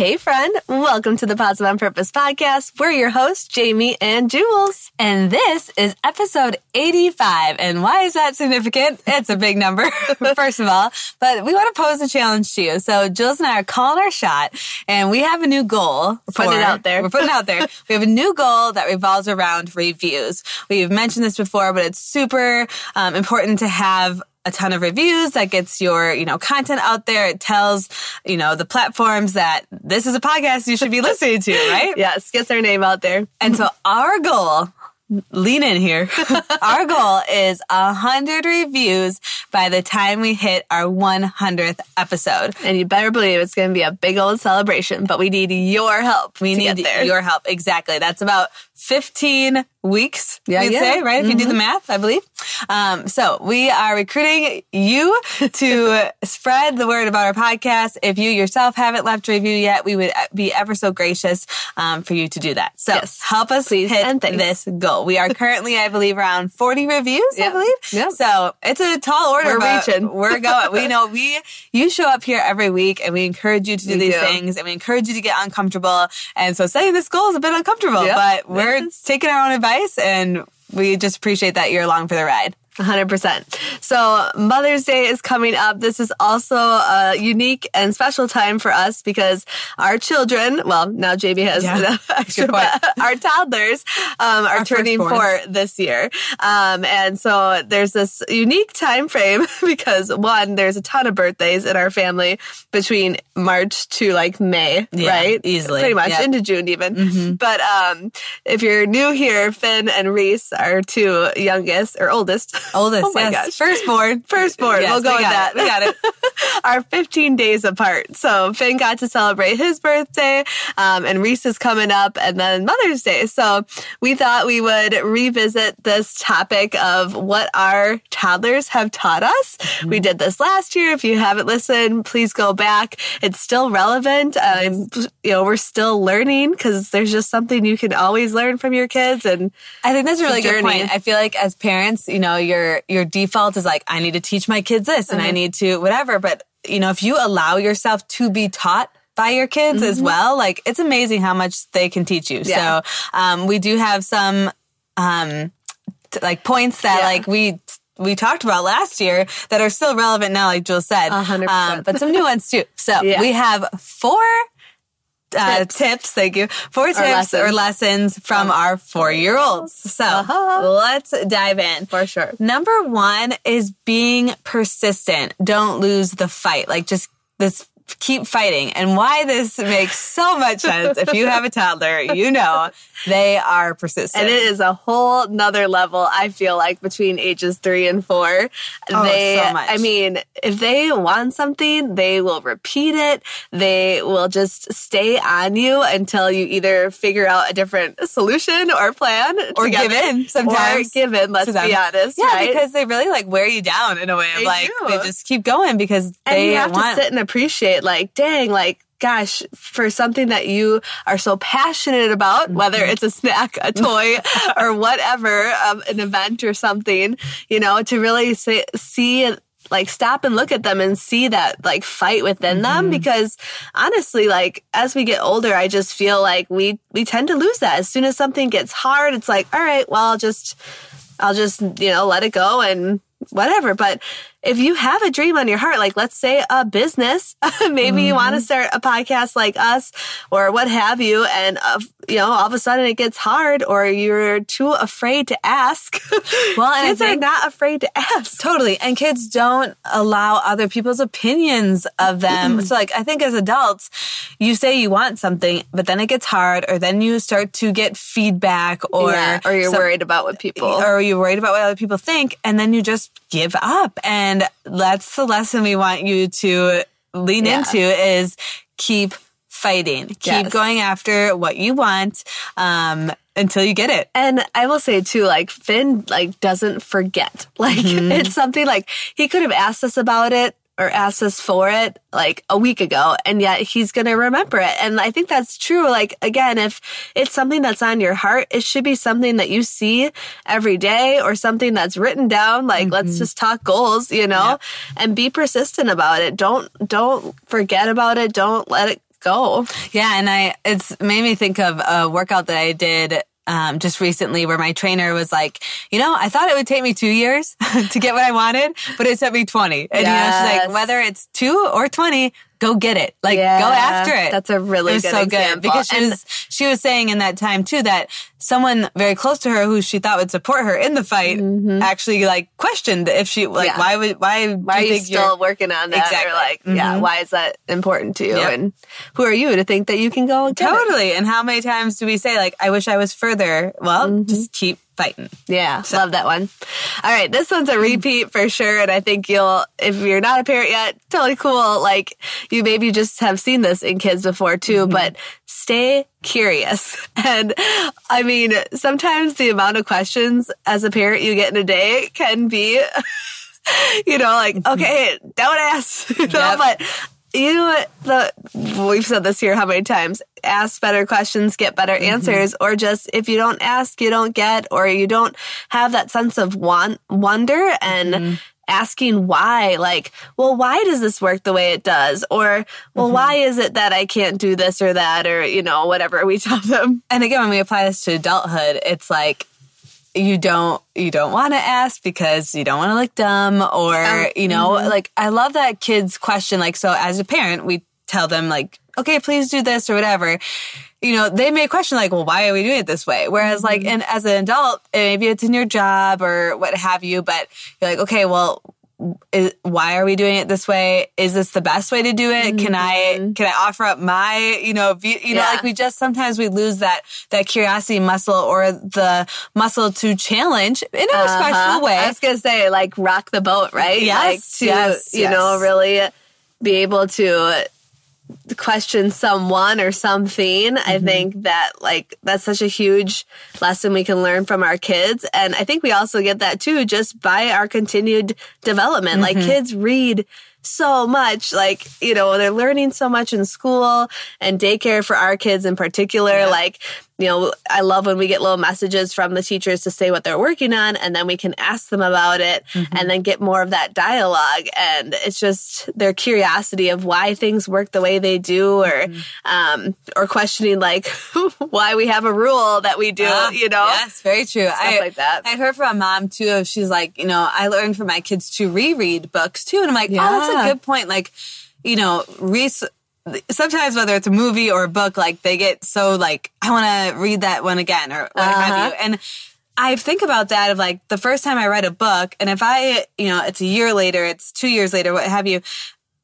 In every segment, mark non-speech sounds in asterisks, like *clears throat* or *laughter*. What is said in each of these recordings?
Hey, friend. Welcome to the Positive on Purpose podcast. We're your hosts, Jamie and Jules. And this is episode 85. And why is that significant? It's a big number, *laughs* first of all. But we want to pose a challenge to you. So Jules and I are calling our shot, and we have a new goal. We're putting it out there. We're putting it out there. we have a new goal that revolves around reviews. We've mentioned this before, but it's super um, important to have a ton of reviews that gets your, you know, content out there. It tells, you know, the platforms that this is a podcast you should be listening to, right? *laughs* yes, gets our name out there. And so our goal lean in here. *laughs* our goal is a hundred reviews by the time we hit our 100th episode. And you better believe it's going to be a big old celebration, but we need your help. We need your help. Exactly. That's about 15 weeks, yeah, we'd yeah. say, right? If mm-hmm. you do the mm-hmm. math, I believe. Um, so we are recruiting you to *laughs* spread the word about our podcast. If you yourself haven't left a review yet, we would be ever so gracious um, for you to do that. So yes. help us Please hit this goal. We are currently, I believe, around 40 reviews. I believe. Yep. So it's a tall order. We're reaching. We're going. we know we, you show up here every week and we encourage you to do we these do. things and we encourage you to get uncomfortable. And so setting this goal is a bit uncomfortable, yep. but we're taking our own advice and we just appreciate that you're along for the ride. 100%. So Mother's Day is coming up. This is also a unique and special time for us because our children, well, now JB has yeah, *laughs* extra, *laughs* our toddlers um, are our turning four this year. Um, and so there's this unique time frame *laughs* because one, there's a ton of birthdays in our family between March to like May, yeah, right? Easily. Pretty much yep. into June even. Mm-hmm. But um, if you're new here, Finn and Reese are two youngest or oldest Oldest, oh my yes. gosh. Firstborn. *laughs* Firstborn. Yes, we'll go we with that. It. We got it. *laughs* Are 15 days apart. So Finn got to celebrate his birthday, um, and Reese is coming up, and then Mother's Day. So we thought we would revisit this topic of what our toddlers have taught us. Mm-hmm. We did this last year. If you haven't listened, please go back. It's still relevant. Um, you know, we're still learning because there's just something you can always learn from your kids. And I think that's a really good point. I feel like as parents, you know, your your default is like, I need to teach my kids this and mm-hmm. I need to whatever. But you know, if you allow yourself to be taught by your kids mm-hmm. as well, like it's amazing how much they can teach you. Yeah. So um, we do have some um, t- like points that yeah. like we we talked about last year that are still relevant now, like Jules said. 100%. Um, but some new ones too. So *laughs* yeah. we have four uh, tips. tips. Thank you. Four or tips lessons. or lessons from our four year olds. So uh-huh. let's dive in. For sure. Number one is being persistent. Don't lose the fight. Like just this keep fighting. And why this makes so much sense. if you have a toddler, you know they are persistent. And it is a whole nother level, I feel like, between ages three and four. Oh, they, so much. I mean, if they want something, they will repeat it. They will just stay on you until you either figure out a different solution or plan. Or together. give in sometimes. Or give in, let's be honest. Yeah, right? because they really like wear you down in a way of they like, do. they just keep going because and they you have want... to sit and appreciate like, dang, like gosh, for something that you are so passionate about, mm-hmm. whether it's a snack, a toy, *laughs* or whatever, um, an event or something, you know, to really say, see like stop and look at them and see that like fight within mm-hmm. them because honestly like as we get older i just feel like we we tend to lose that as soon as something gets hard it's like all right well i'll just i'll just you know let it go and whatever but if you have a dream on your heart, like let's say a business, *laughs* maybe mm-hmm. you want to start a podcast like us or what have you, and uh, you know all of a sudden it gets hard, or you're too afraid to ask. *laughs* Well, and kids are not afraid to ask. Totally, and kids don't allow other people's opinions of them. So, like I think as adults, you say you want something, but then it gets hard, or then you start to get feedback, or yeah, or you're some, worried about what people, or you're worried about what other people think, and then you just give up and that's the lesson we want you to lean yeah. into is keep fighting. Keep yes. going after what you want. Um, until you get it. And I will say too, like Finn, like doesn't forget. *laughs* Like mm-hmm. it's something like he could have asked us about it or asked us for it like a week ago and yet he's going to remember it. And I think that's true. Like again, if it's something that's on your heart, it should be something that you see every day or something that's written down. Like mm-hmm. let's just talk goals, you know, yep. and be persistent about it. Don't, don't forget about it. Don't let it go. Yeah. And I, it's made me think of a workout that I did um, just recently where my trainer was like, you know, I thought it would take me two years *laughs* to get what I wanted, but it took me 20. And yes. you know, she's like, whether it's two or 20, go get it. Like yeah, go after it. That's a really it good so example. good because she and was she was saying in that time too that someone very close to her who she thought would support her in the fight mm-hmm. actually like questioned if she like yeah. why would why why are you, you still working on that exactly. or like mm-hmm. yeah why is that important to you yep. and who are you to think that you can go totally and how many times do we say like I wish I was further well mm-hmm. just keep fighting. Yeah, so. love that one. All right, this one's a repeat for sure, and I think you'll, if you're not a parent yet, totally cool. Like you maybe just have seen this in kids before too, mm-hmm. but stay curious. *laughs* And I mean, sometimes the amount of questions as a parent you get in a day can be. *laughs* you know, like, mm-hmm. okay, don't ask, *laughs* you know, yep. but you the we've said this here how many times ask better questions get better mm-hmm. answers or just if you don't ask you don't get or you don't have that sense of want, wonder and mm-hmm. asking why like well why does this work the way it does or well mm-hmm. why is it that i can't do this or that or you know whatever we *laughs* tell them and again when we apply this to adulthood it's like you don't you don't want to ask because you don't want to look dumb or um, you know mm-hmm. like i love that kids question like so as a parent we tell them like okay please do this or whatever you know they may question like well why are we doing it this way whereas mm-hmm. like and as an adult maybe it's in your job or what have you but you're like okay well is, why are we doing it this way? Is this the best way to do it? Mm-hmm. Can I mm-hmm. can I offer up my you know view, you know like we just sometimes we lose that that curiosity muscle or the muscle to challenge in a uh-huh. respectful way. I was gonna say like rock the boat, right? Yes, like to yes, you yes. know really be able to question someone or something. Mm-hmm. I think that like that's such a huge lesson we can learn from our kids. And I think we also get that too just by our continued development. Mm-hmm. Like kids read so much. Like, you know, they're learning so much in school and daycare for our kids in particular. Yeah. Like, you know, I love when we get little messages from the teachers to say what they're working on and then we can ask them about it mm-hmm. and then get more of that dialogue. And it's just their curiosity of why things work the way they do or, mm-hmm. um, or questioning like *laughs* why we have a rule that we do, uh, you know? Yes, very true. Stuff I, like that. I heard from a mom too. Of she's like, you know, I learned from my kids to reread books too. And I'm like, yeah. oh, that's a good point. Like, you know, re- sometimes whether it's a movie or a book, like they get so like, I want to read that one again or what uh-huh. have you. And I think about that of like the first time I read a book, and if I, you know, it's a year later, it's two years later, what have you,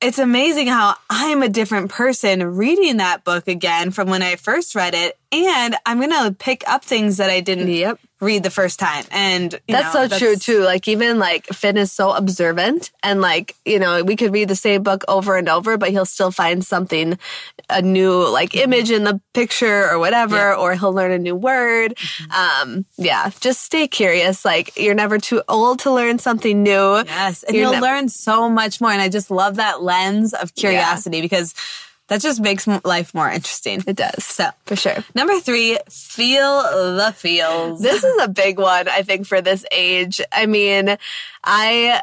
it's amazing how I'm a different person reading that book again from when I first read it. And I'm going to pick up things that I didn't yep read the first time. And that's know, so that's, true too. Like even like Finn is so observant and like, you know, we could read the same book over and over, but he'll still find something, a new like image in the picture or whatever, yeah. or he'll learn a new word. Mm-hmm. Um, yeah, just stay curious. Like you're never too old to learn something new. Yes. And you'll learn so much more. And I just love that lens of curiosity yeah. because that just makes life more interesting. It does. So, for sure. Number three, feel the feels. This is a big one, I think, for this age. I mean, I,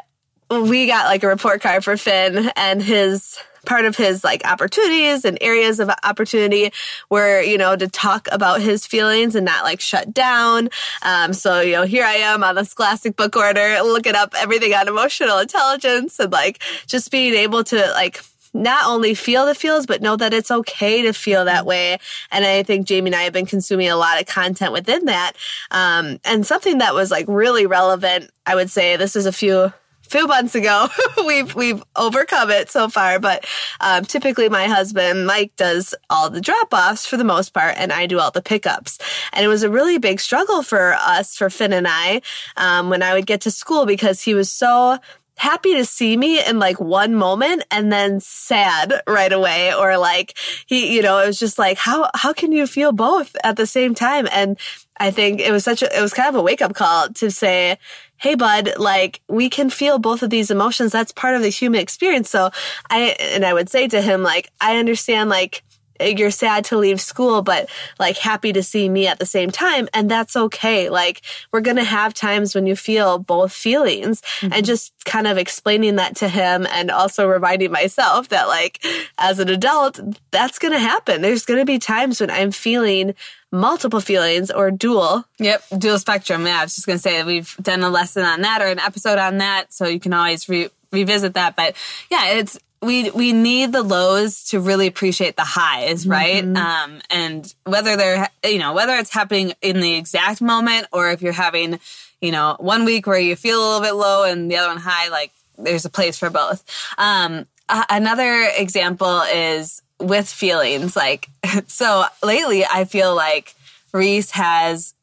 we got like a report card for Finn and his, part of his like opportunities and areas of opportunity were, you know, to talk about his feelings and not like shut down. Um, so, you know, here I am on this classic book order, looking up everything on emotional intelligence and like just being able to like not only feel the feels, but know that it's okay to feel that way. And I think Jamie and I have been consuming a lot of content within that. Um, and something that was like really relevant, I would say this is a few few months ago. *laughs* we've we've overcome it so far, but um, typically my husband Mike does all the drop offs for the most part, and I do all the pickups. And it was a really big struggle for us, for Finn and I, um, when I would get to school because he was so happy to see me in like one moment and then sad right away or like he you know it was just like how how can you feel both at the same time? And i think it was such a it was kind of a wake up call to say hey bud like we can feel both of these emotions. That's part of the human experience. So i and i would say to him like i understand like you're sad to leave school, but like happy to see me at the same time. And that's okay. Like we're going to have times when you feel both feelings mm-hmm. and just kind of explaining that to him and also reminding myself that like as an adult, that's going to happen. There's going to be times when I'm feeling multiple feelings or dual. Yep, dual spectrum. Yeah, I was just going to say that we've done a lesson on that or an episode on that. So you can always re- revisit that. But yeah, it's we we need the lows to really appreciate the highs, right? Mm-hmm. Um, and whether they're you know whether it's happening in the exact moment or if you're having you know one week where you feel a little bit low and the other one high, like there's a place for both. Um, uh, another example is with feelings, like *laughs* so lately I feel like Reese has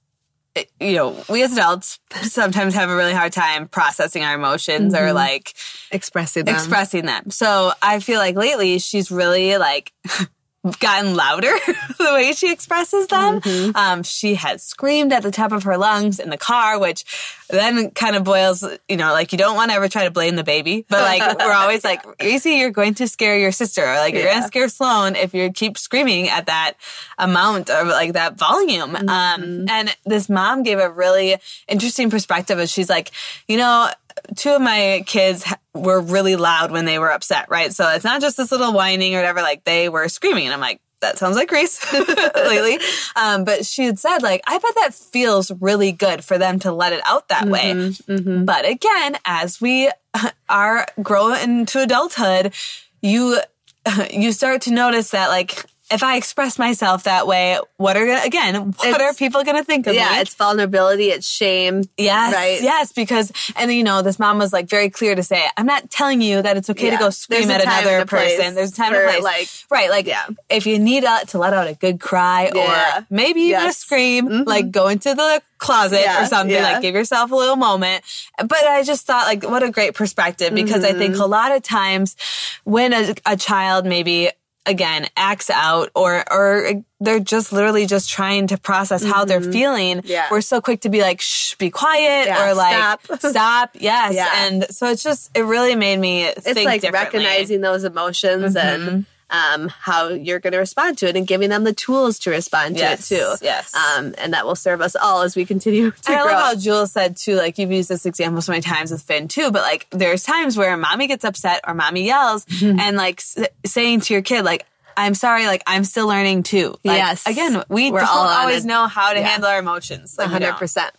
you know, we as adults *laughs* sometimes have a really hard time processing our emotions mm-hmm. or like expressing them. expressing them. So I feel like lately she's really like *laughs* gotten louder *laughs* the way she expresses them. Mm-hmm. Um, she has screamed at the top of her lungs in the car, which then kind of boils, you know, like you don't want to ever try to blame the baby, but like *laughs* we're always like, Easy, you're going to scare your sister, or like you're going to scare Sloan if you keep screaming at that amount of like that volume. Um, mm-hmm. Um, and this mom gave a really interesting perspective as she's like, you know, two of my kids were really loud when they were upset, right? So it's not just this little whining or whatever, like they were screaming. And I'm like, that sounds like Reese *laughs* lately. Um, but she had said, like, I bet that feels really good for them to let it out that mm-hmm, way. Mm-hmm. But again, as we *laughs* are growing into adulthood, you *laughs* you start to notice that like if I express myself that way, what are again, what it's, are people going to think of yeah, me? Yeah, it's vulnerability, it's shame. Yes, right. Yes, because and you know, this mom was like very clear to say, I'm not telling you that it's okay yeah. to go scream at another person. There's a time and place. Like, right, like yeah. if you need a, to let out a good cry or maybe even yes. a scream, mm-hmm. like go into the closet or something like give yourself a little moment but i just thought like what a great perspective because mm-hmm. i think mm-hmm. a lot of times when a, a child maybe again acts out or or they're just literally just trying to process how mm-hmm. they're feeling yeah. we're so quick to be like shh be quiet yeah, or like stop, *laughs* stop yes yeah. and so it's just it really made me think. it's like recognizing those emotions mm-hmm. and um, how you're going to respond to it and giving them the tools to respond to yes, it too. Yes. Um, and that will serve us all as we continue *laughs* to and I love how Jules said too, like you've used this example so many times with Finn too, but like there's times where mommy gets upset or mommy yells mm-hmm. and like s- saying to your kid, like, I'm sorry, like I'm still learning too. Like, yes. Again, we We're don't always it. know how to yeah. handle our emotions. Like 100%.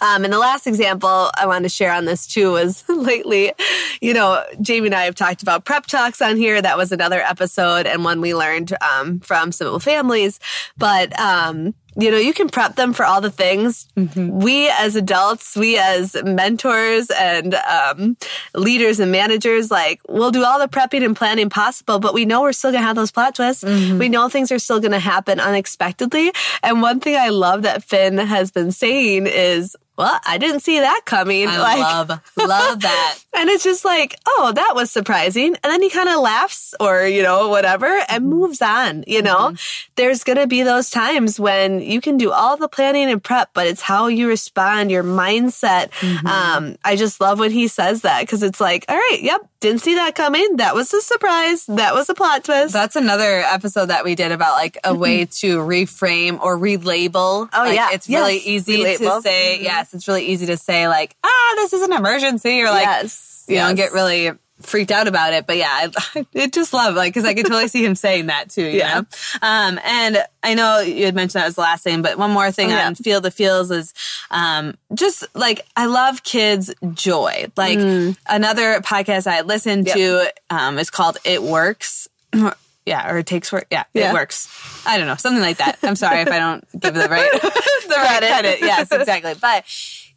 Um, and the last example I wanted to share on this too was *laughs* lately, you know, Jamie and I have talked about prep talks on here. That was another episode and one we learned um, from Simple Families. But um, you know, you can prep them for all the things. Mm-hmm. We as adults, we as mentors and um, leaders and managers, like we'll do all the prepping and planning possible, but we know we're still going to have those plot twists. Mm-hmm. We know things are still going to happen unexpectedly. And one thing I love that Finn has been saying is, well, I didn't see that coming. I *laughs* like, love, love that. And it's just like, oh, that was surprising. And then he kind of laughs or, you know, whatever and mm-hmm. moves on. You know, mm-hmm. there's going to be those times when you can do all the planning and prep, but it's how you respond, your mindset. Mm-hmm. Um, I just love when he says that because it's like, all right, yep, didn't see that coming. That was a surprise. That was a plot twist. That's another episode that we did about like a way to reframe or relabel. Oh, like, yeah. It's yes. really easy Relabel. to say, mm-hmm. yes, it's really easy to say like, ah, this is an emergency or like, yes. You yes. know, get really freaked out about it. But yeah, I, *laughs* I just love like because I could totally see him saying that too. yeah. Know? Um, and I know you had mentioned that was the last thing, but one more thing oh, yeah. on Feel the Feels is um, just like I love kids' joy. Like mm. another podcast I listened yep. to um, is called It Works. *clears throat* Yeah, or it takes work. Yeah, yeah, it works. I don't know, something like that. I'm sorry if I don't give the right *laughs* the *laughs* right credit. Yes, exactly. But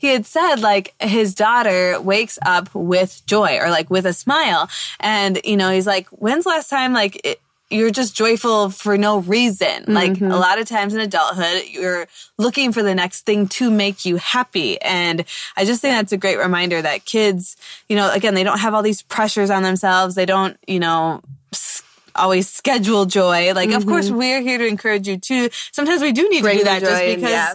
he had said like his daughter wakes up with joy or like with a smile, and you know he's like, when's last time like it, you're just joyful for no reason. Mm-hmm. Like a lot of times in adulthood, you're looking for the next thing to make you happy. And I just think that's a great reminder that kids, you know, again, they don't have all these pressures on themselves. They don't, you know, always schedule joy. Like, mm-hmm. of course, mm-hmm. we're here to encourage you too. Sometimes we do need Bring to do that just because. Yeah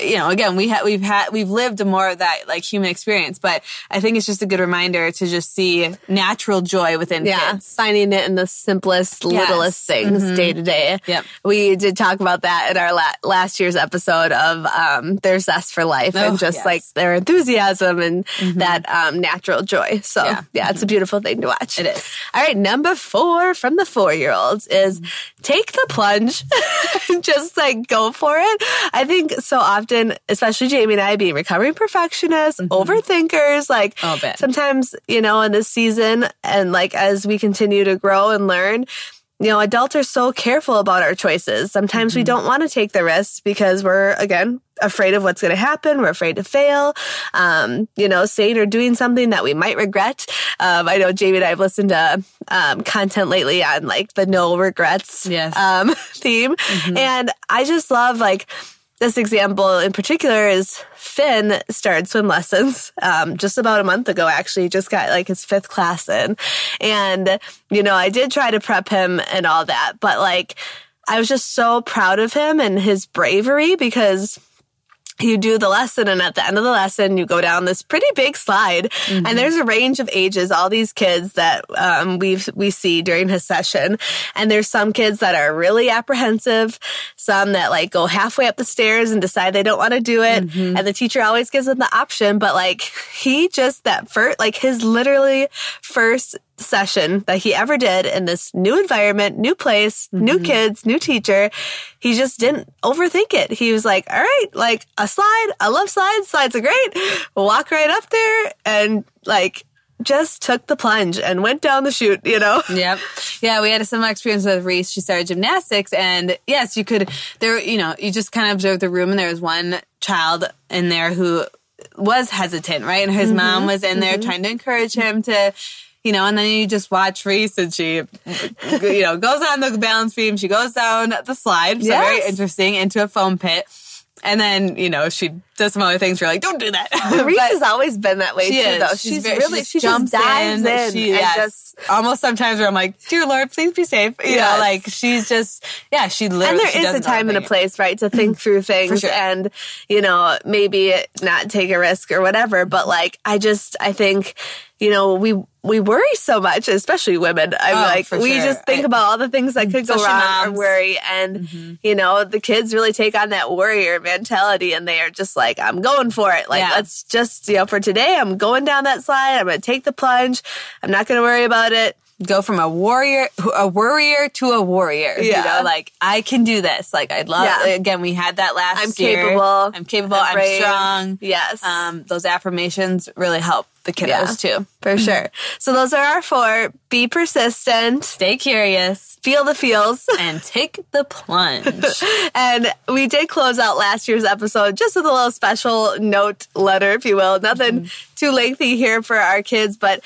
you know, again, we have we've had we've lived more of that like human experience, but I think it's just a good reminder to just see natural joy within yeah, kids. Finding it in the simplest, yes. littlest things mm-hmm. day to day. Yep. We did talk about that in our la- last year's episode of um, their zest for life oh, and just yes. like their enthusiasm and mm-hmm. that um, natural joy. So yeah. yeah, it's a beautiful thing to watch. It is. All right, number four from the four year olds is mm-hmm. take the plunge. *laughs* just like go for it. I think so often especially Jamie and I, being recovering perfectionists, mm-hmm. overthinkers, like oh, sometimes, you know, in this season and like as we continue to grow and learn, you know, adults are so careful about our choices. Sometimes mm-hmm. we don't want to take the risks because we're, again, afraid of what's going to happen. We're afraid to fail. Um, you know, saying or doing something that we might regret. Um, I know Jamie and I have listened to um, content lately on like the no regrets yes. um, *laughs* theme. Mm-hmm. And I just love like, this example in particular is Finn started swim lessons um, just about a month ago, actually, just got like his fifth class in. And, you know, I did try to prep him and all that, but like, I was just so proud of him and his bravery because you do the lesson and at the end of the lesson you go down this pretty big slide mm-hmm. and there's a range of ages all these kids that um, we we see during his session and there's some kids that are really apprehensive some that like go halfway up the stairs and decide they don't want to do it mm-hmm. and the teacher always gives them the option but like he just that first like his literally first session that he ever did in this new environment, new place, mm-hmm. new kids, new teacher. He just didn't overthink it. He was like, all right, like a slide. I love slides. Slides are great. Walk right up there and like just took the plunge and went down the chute, you know? *laughs* Yep. Yeah, we had a similar experience with Reese. She started gymnastics and yes, you could, there, you know, you just kind of observed the room and there was one child in there who was hesitant, right? And his mm-hmm. mom was in there mm-hmm. trying to encourage him to you know, and then you just watch Reese and she, you know, goes on the balance beam. She goes down the slide. So yes. very interesting into a foam pit. And then, you know, she does some other things. You're like, don't do that. Reese *laughs* has always been that way she too, is. though. She's, she's very, really, she, she jumps just dives in. in she, yes. just almost sometimes where I'm like, dear Lord, please be safe. You yes. know, like she's just, yeah, she literally. And there is a time and a place, right, to think *clears throat* through things sure. and, you know, maybe not take a risk or whatever. But like, I just, I think, you know, we we worry so much, especially women. I'm oh, like, we sure. just think I, about all the things that could go wrong moms. or worry. And, mm-hmm. you know, the kids really take on that warrior mentality and they are just like, I'm going for it. Like, yeah. let's just, you know, for today, I'm going down that slide. I'm going to take the plunge. I'm not going to worry about it go from a warrior a worrier to a warrior. Yeah. You know, like I can do this. Like I love yeah. again, we had that last I'm year. capable. I'm capable. I'm, I'm strong. Yes. Um, those affirmations really help the kiddos yeah, too. For sure. So those are our four. Be persistent. Stay curious. Feel the feels. *laughs* And take the plunge. and we did close out last year's episode just with a little special note letter, if you will. Nothing mm-hmm. too lengthy here for our kids, but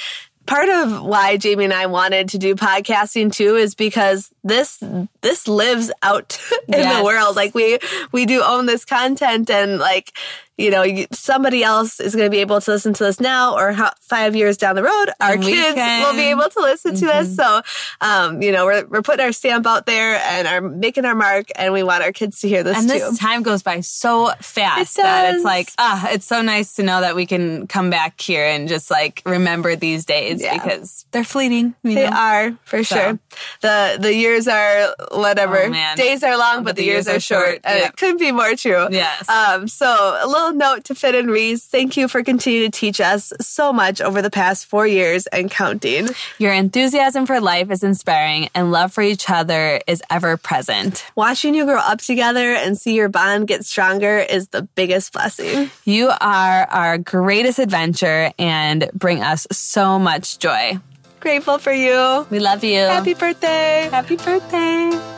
part of why Jamie and I wanted to do podcasting too is because this this lives out *laughs* in yes. the world. Like we we do own this content and like you know, somebody else is going to be able to listen to this now or how, five years down the road, our and kids will be able to listen mm-hmm. to this. So, um, you know, we're, we're putting our stamp out there and are making our mark and we want our kids to hear this and too. this time goes by so fast it that it's like, ah, it's so nice to know that we can come back here and just like remember these days yeah. because they're fleeting. they know? are for so. sure. The, the years are whatever. Oh, Days are long, but, but the, years, years, are short. short. And it couldn't be more true. Yes. Um, so a little note to Finn and Reese. Thank you for continuing to teach us so much over the past four years and counting. Your enthusiasm for life is inspiring and love for each other is ever present. Watching you grow up together and see your bond get stronger is the biggest blessing. You are our greatest adventure and bring us so much joy. Grateful for you. We love you. Happy birthday. Happy birthday.